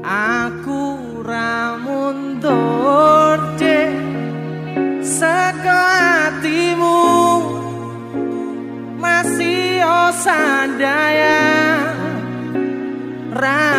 Aku ra mundur Saka hatimu Masih osandaya Ra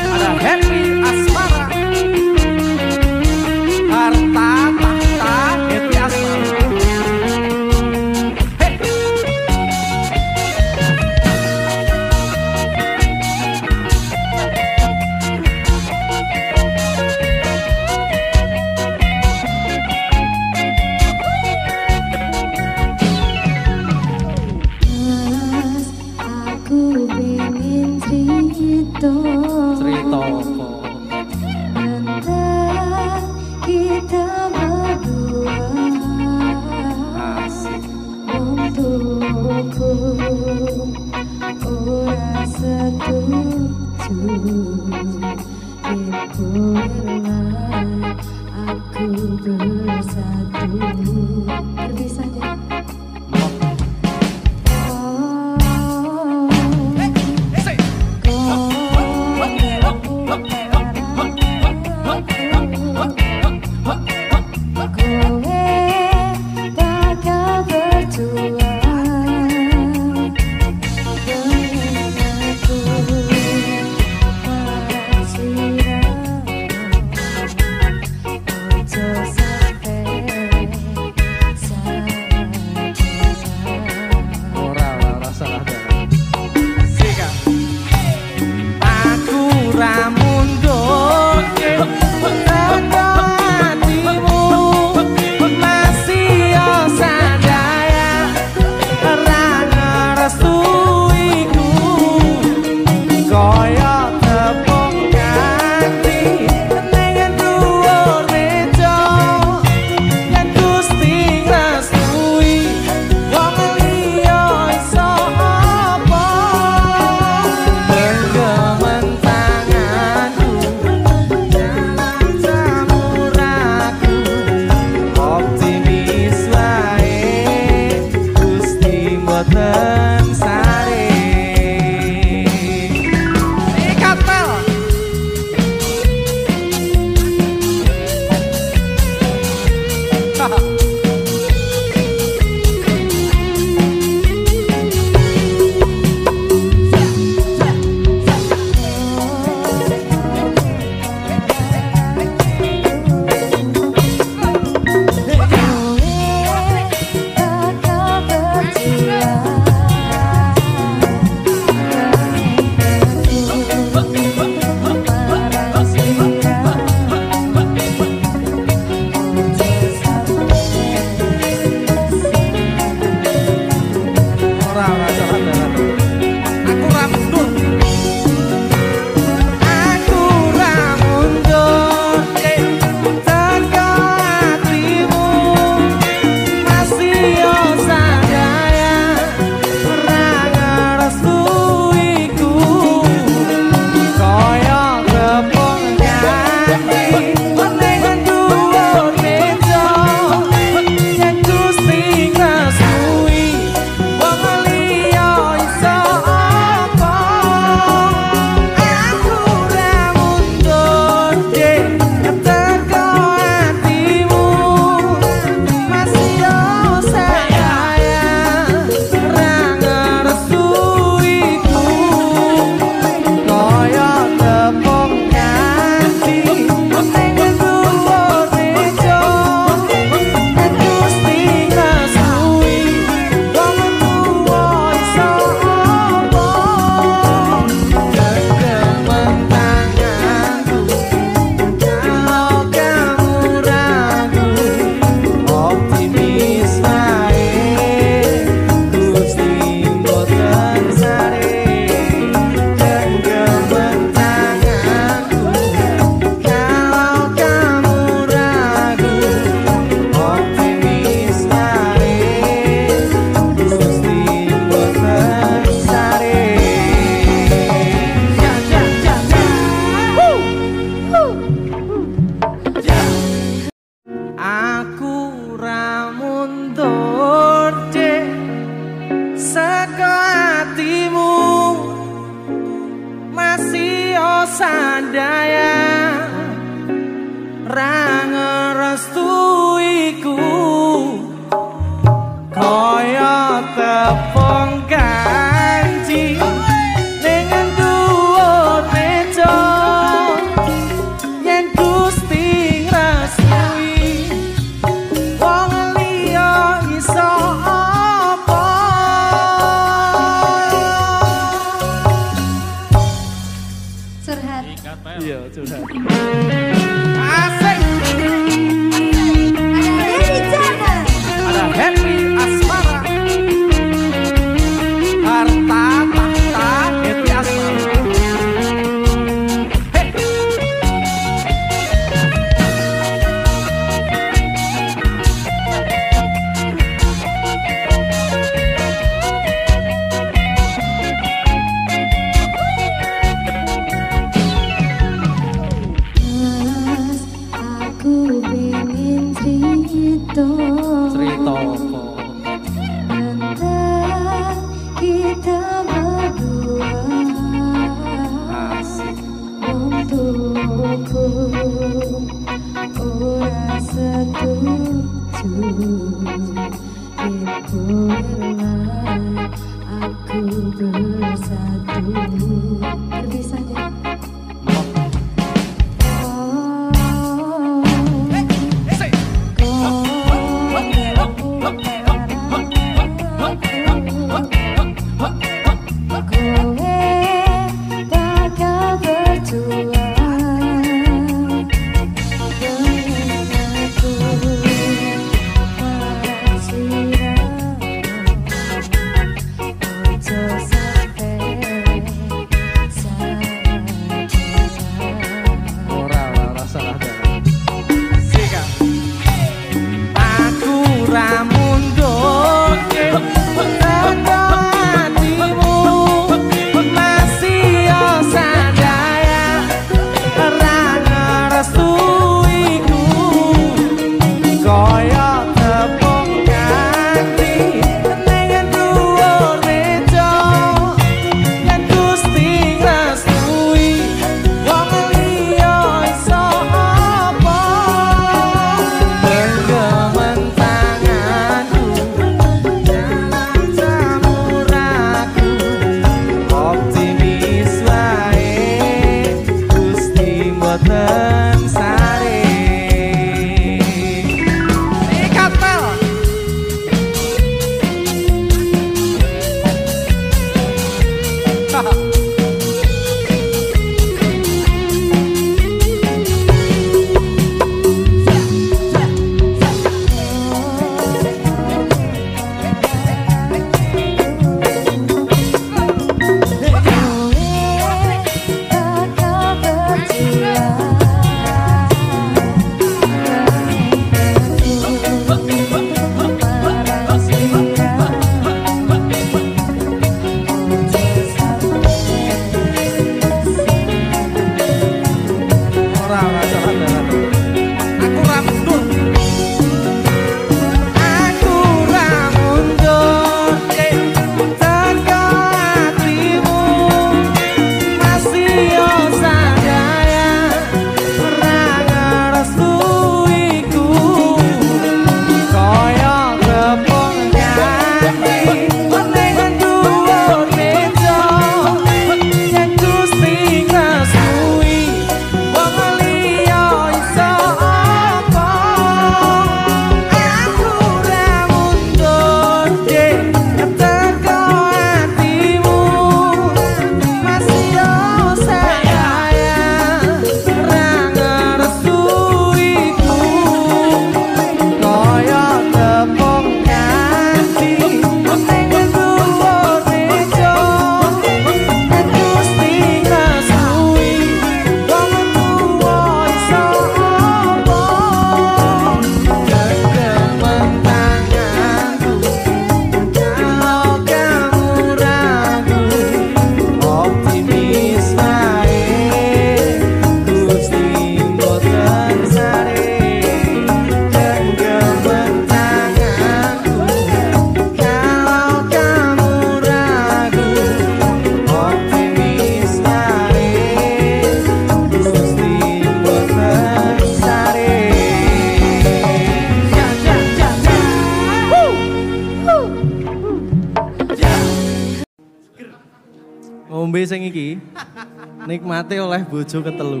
nikmati oleh bojo ketelu.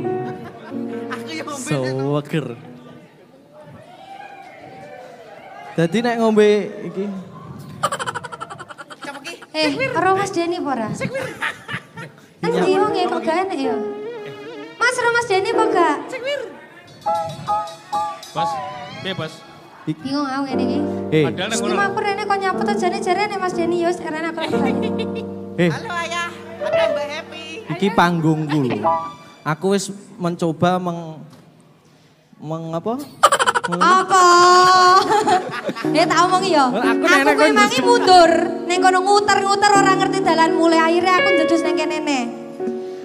Aku yang ngombe. Seger. Jadi nek ngombe iki. Eh, ora Mas Deni apa ora? Kan wong ya kok gak enak ya? Mas ora Mas Deni apa gak? Bos, piye bos? Bingung aku ngene iki. eh Padahal ngono. aku rene kok nyaput aja nih jare nek Mas Deni ya wis rene aku lagi eh Halo ayah. Ada Mbak Happy. Iki panggungku lho. Aku wis mencoba meng meng apa? Apa? Eh tak omong ya. Aku Aku nenek kowe memang mundur. Ning kono nguter-nguter ora ngerti dalan mulai akhirnya aku ndedus nang kene ne.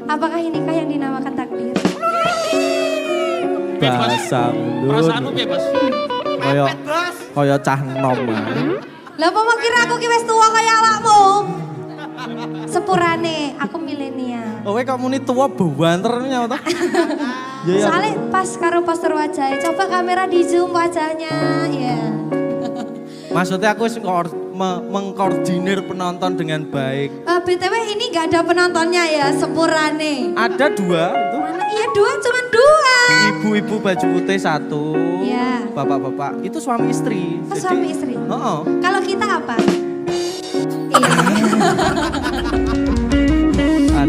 Apakah inikah yang dinamakan takdir? Bahasa Perasaanmu mundur. piye bos? Kaya kaya cah nom. ah. Lah apa mau kira aku ki wis tuwa kaya awakmu? Sepurane, aku milenial. Oh, kowe kok muni tuwa banternya to? Ya ya. Soalnya pas karo postur wajahnya, coba kamera di zoom wajahnya, ya. Maksudnya aku me- mengkoordinir penonton dengan baik. Eh, BTW ini nggak ada penontonnya ya, sepurane. Ada dua itu. Mana? Iya dua, cuma dua. Ibu-ibu baju putih satu. Iya. Bapak-bapak itu suami istri. Oh, suami istri. Heeh. Kalau kita apa? Iya.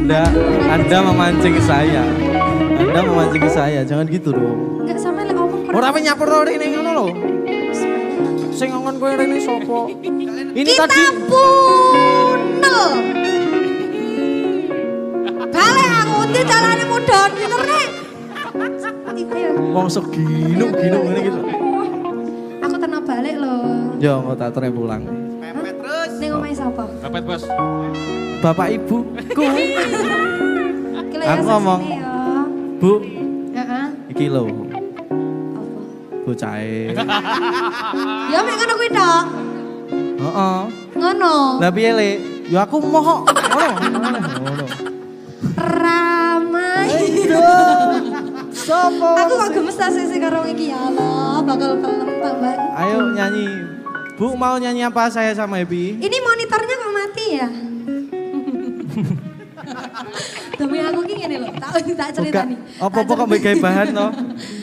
Anda Anda memancing saya. Anda memancing saya. Jangan gitu dong. Enggak sama lah omong kurang. Ora apa nyapur to rene ngono lho. Sing ngongon kowe rene sapa? Ini kita tadi punel. Balik aku di dalane mudon gitu nek. Wong segino gino ngene gitu. Aku tenang balik loh. Yo mau tak pulang. Omahe sapa? Apet bos? Bapak ibuku. Ki lho ya Aku ngomong. ya. Bu, Heeh. iki lho Apa? bocahe. Ya mek ngono kuwi tok. Heeh. Ngono. Lah piye le? Ya aku moho. Ngono. Ngono. Ramai. Sopo? Aku kok gemes ta sih karo iki ya Allah, bakal kelem tambahan. Ayo nyanyi. Bu mau nyanyi apa saya sama Happy? Ini monitornya kok mati ya? Demi aku ki ngene lho, tak tak ceritani. Apa-apa kok mbek bahan to?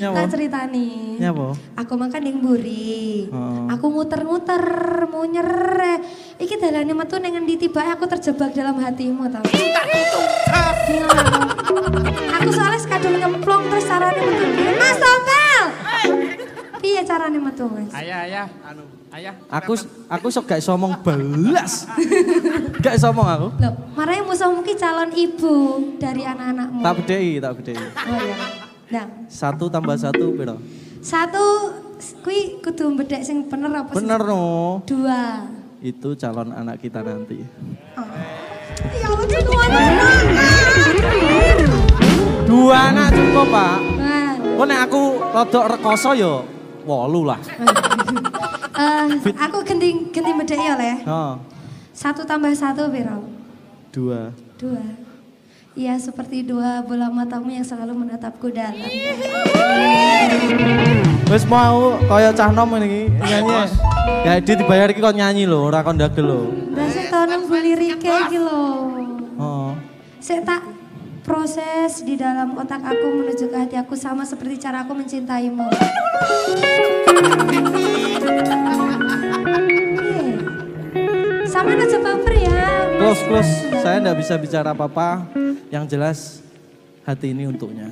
Nyawa. Tak ceritani. Nyapa? Aku makan ning mburi. Oh. Aku muter-muter, munyer. Iki dalane metu ning endi tiba aku terjebak dalam hatimu tau. Bingung aku. Aku soalnya sekadung nyemplung terus carane metu. Mas Tompel! Piye carane metu, Mas? Ayah, ayah. Anu, ayah. Aku aku sok gak iso ngomong belas. gak iso ngomong aku. Loh, marahnya musuhmu ki calon ibu dari anak-anakmu. Tak bedhei, tak bedhei. Oh iya. Nah, Satu tambah satu piro? satu kui kudu bedek sing bener apa sih? Bener no. Dua. Itu calon anak kita nanti. Oh. Ya Allah, tuan. Dua anak cukup pak. Nah, Kok nek aku rodok rekoso yo wolu lah. eh, aku ganti ganti bedek ya le. Oh, Satu tambah satu piro? dua. Dua. Iya seperti dua bola matamu yang selalu menatapku dalam. Wis mau kaya cah nom ini nyanyi. Ya dia dibayar iki kok nyanyi lho, ora kon ndagel lho. Dasar tahun beli rike iki lho. Oh. Saya tak proses di dalam otak aku menuju ke hati aku sama seperti cara aku mencintaimu. Sama aja baper ya. Close, close. Saya ndak bisa bicara apa-apa. Yang jelas hati ini untuknya.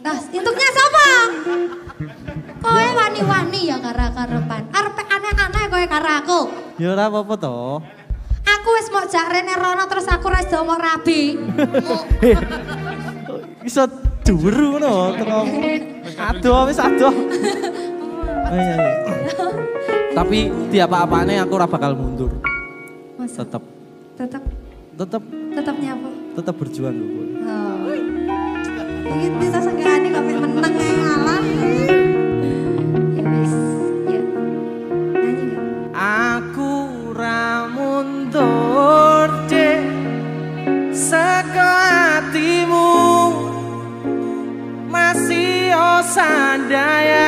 Nah, untuknya siapa? Kowe wani-wani ya karo karepan. Arep aneh-aneh kowe karo aku. Ya ora apa-apa toh. Aku wis mau jak rene rono terus aku ora iso omong rabi. Heh. Iso duru ngono teko. Aduh wis aduh. Tapi tiap apa-apane aku ora bakal mundur. Masa Tetap tetap tetap tetap nyapa? tetap berjuang dulu. Oh. Bisa masih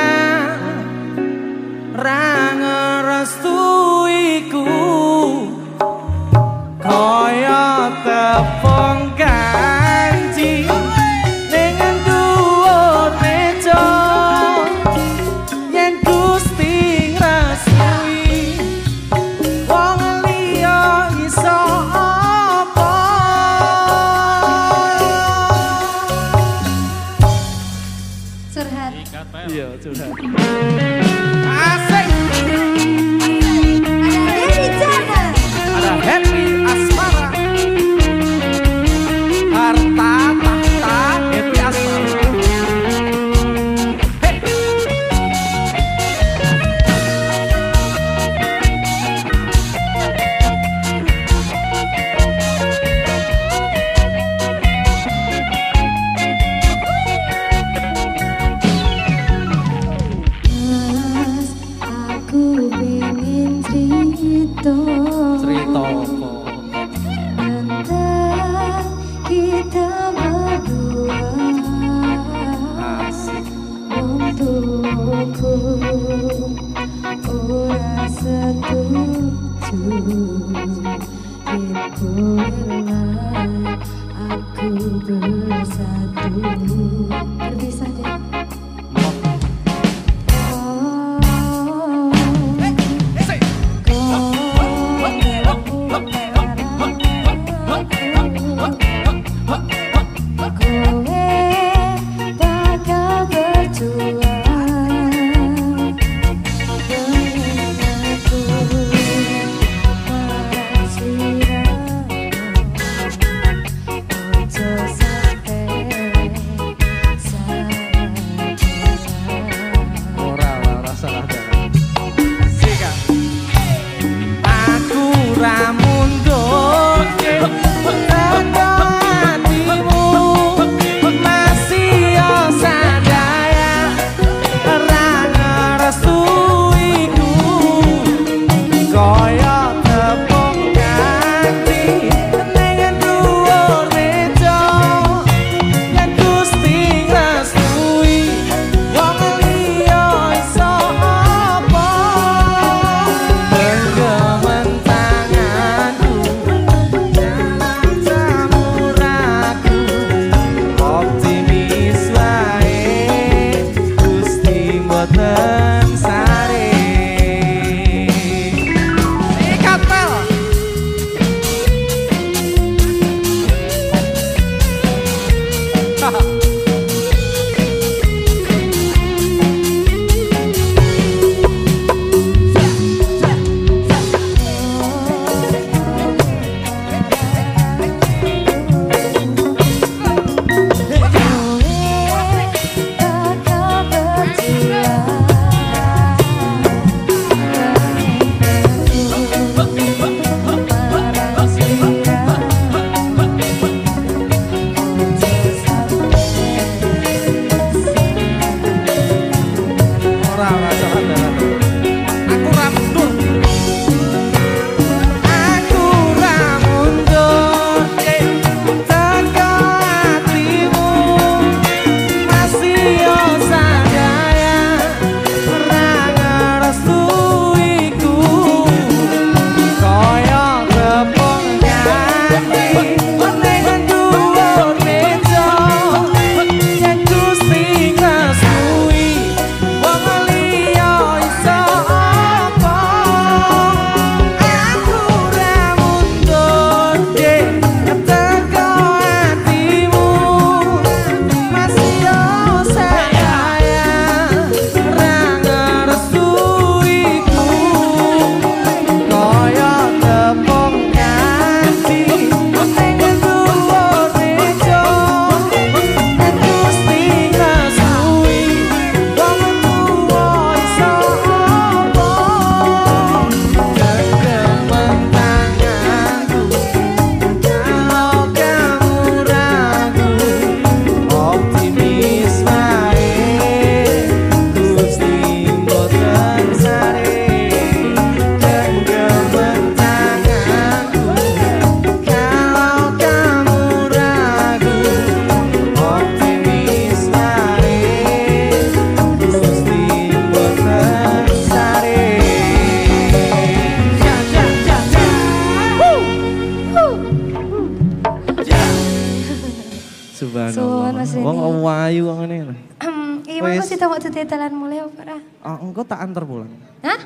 tetelan mulai apa ora? Ah, engko tak antar pulang. Hah?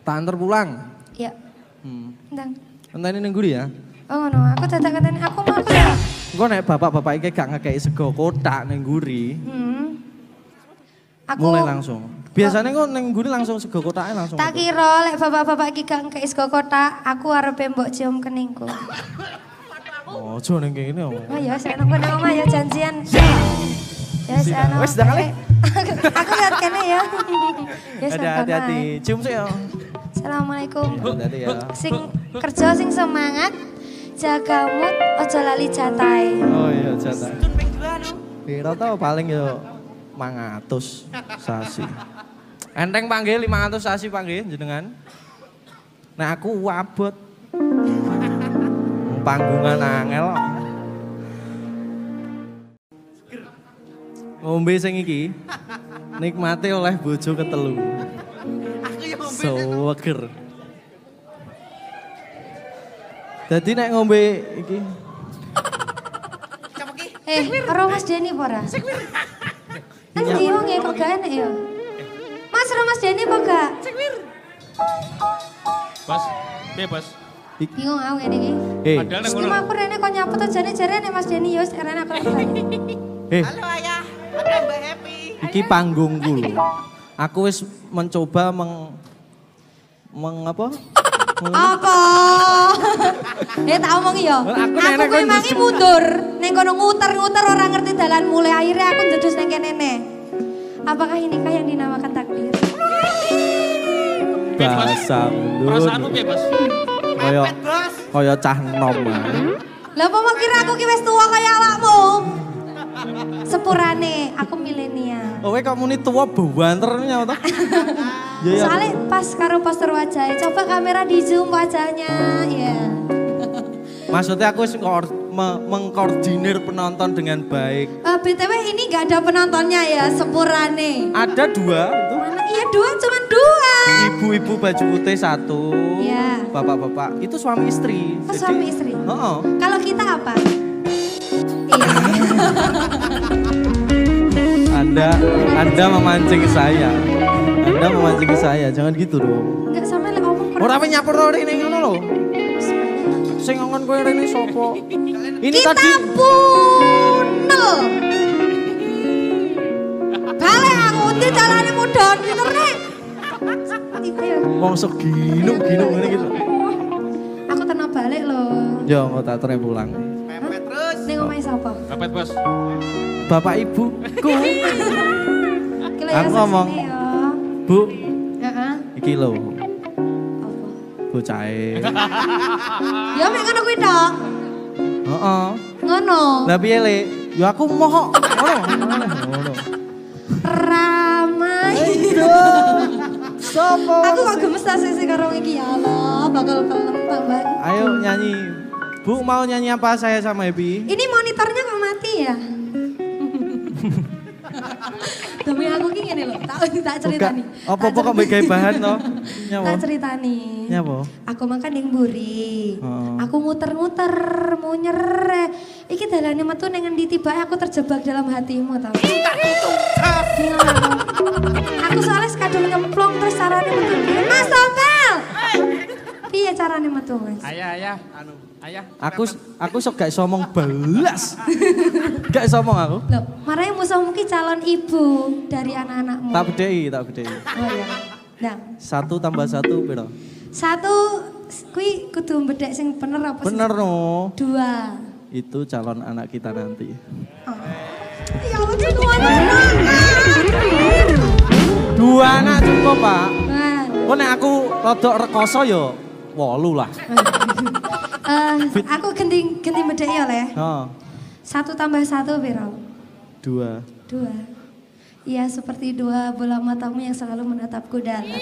Tak antar pulang. Ya, Hmm. ndang. Enteni ning guri ya. Oh ngono, aku dadak katanya aku mau aku. Engko nek bapak-bapak iki gak ngekeki sego kotak ning guri. Hmm. Aku Mulai langsung. Biasanya kok neng guni langsung sego kotake langsung. tak kira lek bapak-bapak iki gak ngkei sego kotak, aku arep mbok cium keningku. Oh, ojo neng kene oh. Oh ya, saya nang kono omah ya janjian. Ya, saya nang. Wes, dah kali. Aku lihat kene ya. Ya, Ada saya hati-hati. Cium sih ya. Assalamualaikum. Hati-hati ya. Sing kerja sing semangat, jaga mood, ojo lali jatai. Oh iya, jatah. Tun ping dua nu. Piro tau paling yo 500 sasi. Enteng panggil 500 sasi panggil jenengan. Nah aku wabot. Panggungan angel. Ngombe sing iki nikmati oleh bojo ketelu. Aku yang ngombe. Seger. Jadi nek ngombe iki? Eh, ora Mas Denny apa ora? Kan wong e kok gak enak ya? Mas ora Mas Denny apa gak? Bos, piye bos? Bingung aku ngene iki. eh Padahal ngono. aku rene kok nyaput jane jarene Mas Denny yo rene aku tanya. eh Halo ayah, ada Mbak Happy. Iki panggungku lho. Aku wis mencoba meng meng apa? Apa? Ya tak omong ya. Aku Aku kok mangi mundur. Ning kono nguter-nguter ora ngerti dalan mulai akhirnya aku ndedus nang kene ne. Apakah inikah yang dinamakan takdir? Bahasa mundur. Perasaanmu bos? Kaya kaya cah nom. Lah apa kira aku ki wis tuwa kaya awakmu? Sepurane, aku milenial. Oh, kok muni tuwa banter nyawa to? Ya ya. Soalnya pas karo poster wajahnya, coba kamera di zoom wajahnya, ya. Maksudnya aku me- mengkoordinir penonton dengan baik. Eh, BTW ini gak ada penontonnya ya, sepurane. Ada dua itu. Mana? Iya dua, cuman dua. Ibu-ibu baju putih satu. Iya. Bapak-bapak itu suami istri. Oh, suami istri. Heeh. Kalau kita apa? Iya. Anda Anda memancing saya. Anda memancing saya. Jangan gitu dong. Enggak sampai lah omong kurang. Ora apa nyapur to rene ngono lho. Sing ngomong kowe rene sapa? Ini Kita tadi punel. Balik aku undi carane mudon pinter nek. Ayo, wong seginu ginu ngene gitu. aku tenang balik loh. Ya mau tak tren pulang. Sapa? Dapat bos. Bapak ibuku. Ya Aku ngomong. ya. Bu, Heeh. iki lho Apa? bocahe. Ya mek ngono kuwi tok. Heeh. Ngono. Lah piye le? Ya aku moho. Ngono. Ngono. Ramai. Sopo? Aku kok gemes ta sih karo iki ya Allah, bakal kelem tambah. Ayo nyanyi. Bu mau nyanyi apa saya sama Happy? Ini monitornya kok mati ya? Demi aku ki ngene lho, tak tak ceritani. Apa-apa kok mbek bahan to? Nyapa? Tak ceritani. Nyapa? Aku makan ning mburi. Oh. Aku muter-muter, munyer. Iki dalane metu ning endi tiba aku terjebak dalam hatimu tau. Bingung aku. Aku soalnya sekadung nyemplung terus carane metu. Piye carane metu, Mas? Ayah, ayah, anu, ayah. Aku aku sok gak iso ngomong belas. gak iso ngomong aku. Loh, marahnya musuhmu ki calon ibu dari anak-anakmu. Tak bedhei, tak bedhei. Oh iya. Nah, Satu tambah satu piro? satu kui kudu bedek sing bener apa sih? Bener no. Dua. Itu calon anak kita nanti. Oh. Ya Allah, dua anak. Dua anak cukup pak. Nah, Kok nek aku rodok rekoso ya wolu lah. eh, aku ganti ganti bedek ya le. Oh, Satu tambah satu piro? dua. Dua. Iya seperti dua bola matamu yang selalu menatapku dalam.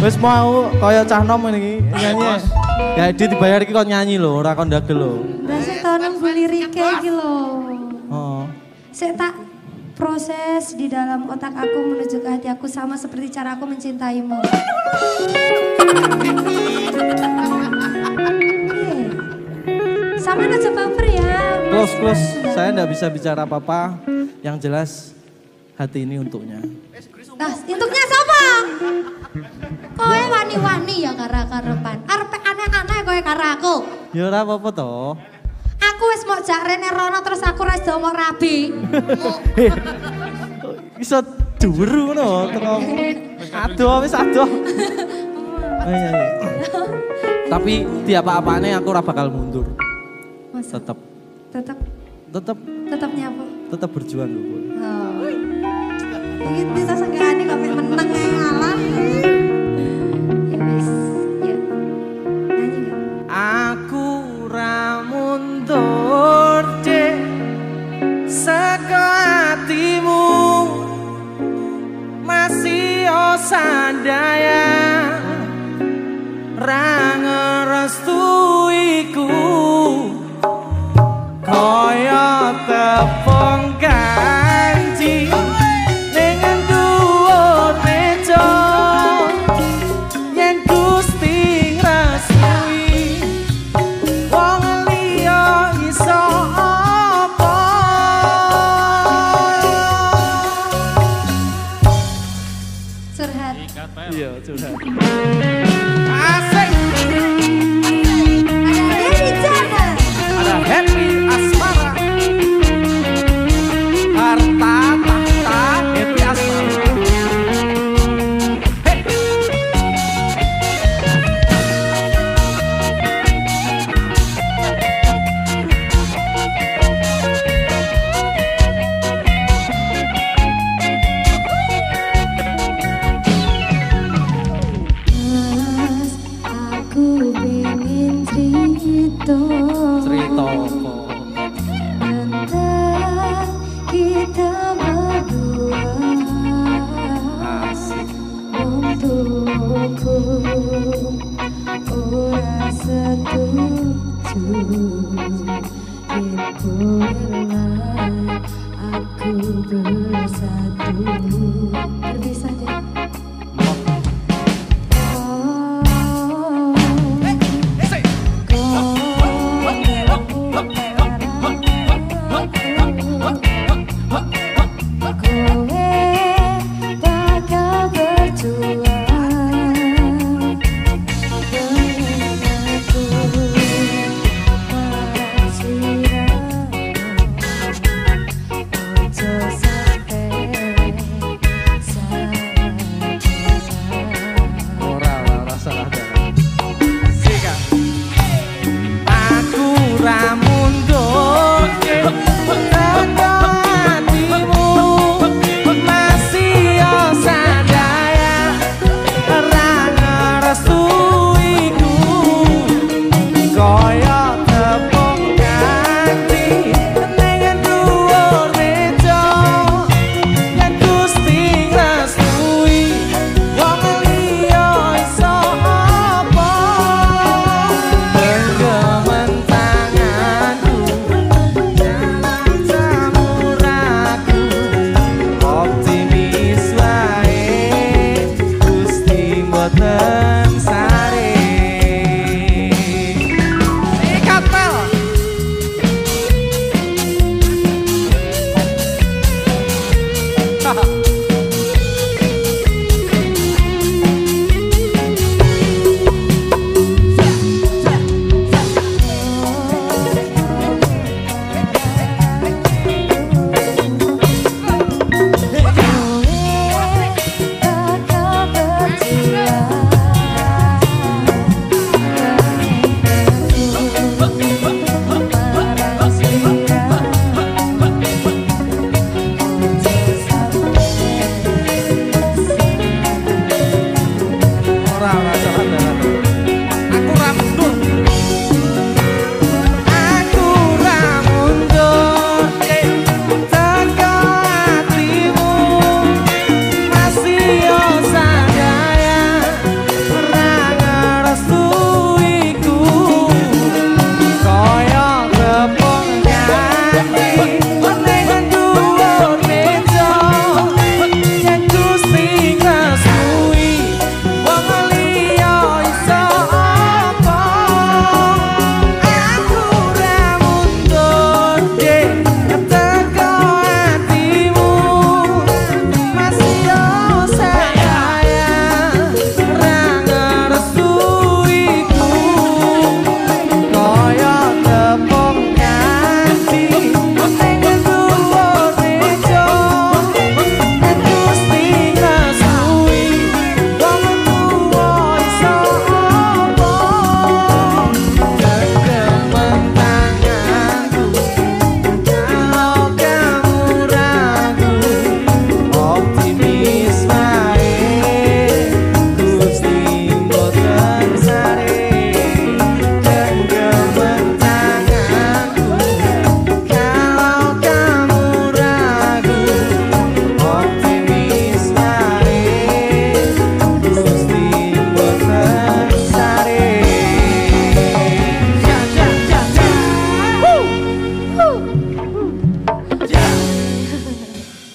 Wis mau kaya cah nom ini nyanyi. Ya dia dibayar iki kok nyanyi lho, ora kon ndagel lho. Rasa tau nembul lirike iki lho. Oh. Saya tak proses di dalam otak aku menuju ke hati aku sama seperti cara aku mencintaimu. Iya. Sama aja baper ya. Close close. Saya ndak bisa bicara apa-apa. Yang jelas hati ini untuknya. Nah, untuknya siapa? Kowe wani-wani ya karo karepan. Arep aneh-aneh kowe karo aku. Ya ora apa-apa toh. Aku wis mau jak rene rono terus aku ora mau rabi. Eh, iso duru ngono teko. Aduh wis aduh. Oh, iya, iya. Tapi di apa-apane aku ora bakal mundur. Masa Tetep tetap tetep tetapnya apa? tetep berjuang dulu. Oh. Ini bisa osandaya ra ngerestuiku cerita apa tentang kita berdua asik. Untukku ora setuju itu rela aku bersatu. Berpisah deh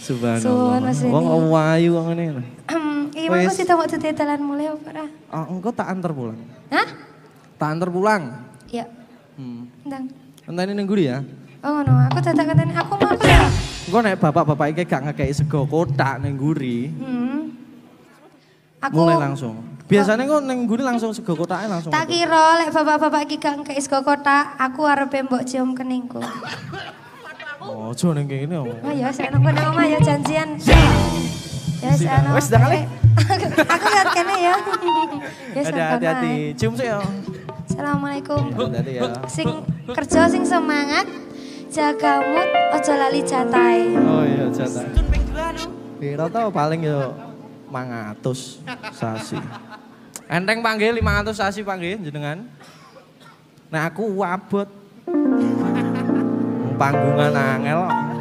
Subhanallah. Wong wayu wong ngene. Iki mau sih mau dalan mulai apa? Ah, engko tak antar pulang. Hah? Tak antar pulang. Ya. Hmm. Ndang. Enteni ning nguri ya. Oh ngono, aku dadak katanya aku mau aku ya. Engko nek bapak-bapak iki gak ngekeki sego kotak ning nguri, Hmm. Aku mulai langsung. Biasanya kok ning nguri langsung sego kotaknya langsung. tak kira lek bapak-bapak iki gak ngkei sego kotak, aku arepe mbok cium keningku. Oh, ning kene. oh. Oh ya, saya nunggu omah ya janjian. Ya, Wis, saya wis, dah kali. Aku lihat kene ya. Ya, hati-hati. Cium sih ya. Assalamualaikum. Hati-hati ya. Sing kerja sing semangat, jaga mood, ojo lali jatai. Oh iya, jatah. Tun ping dua nu. Piro tau paling yo 500 sasi. Enteng panggil 500 sasi panggil jenengan. Nah aku wabot. Panggungan angel.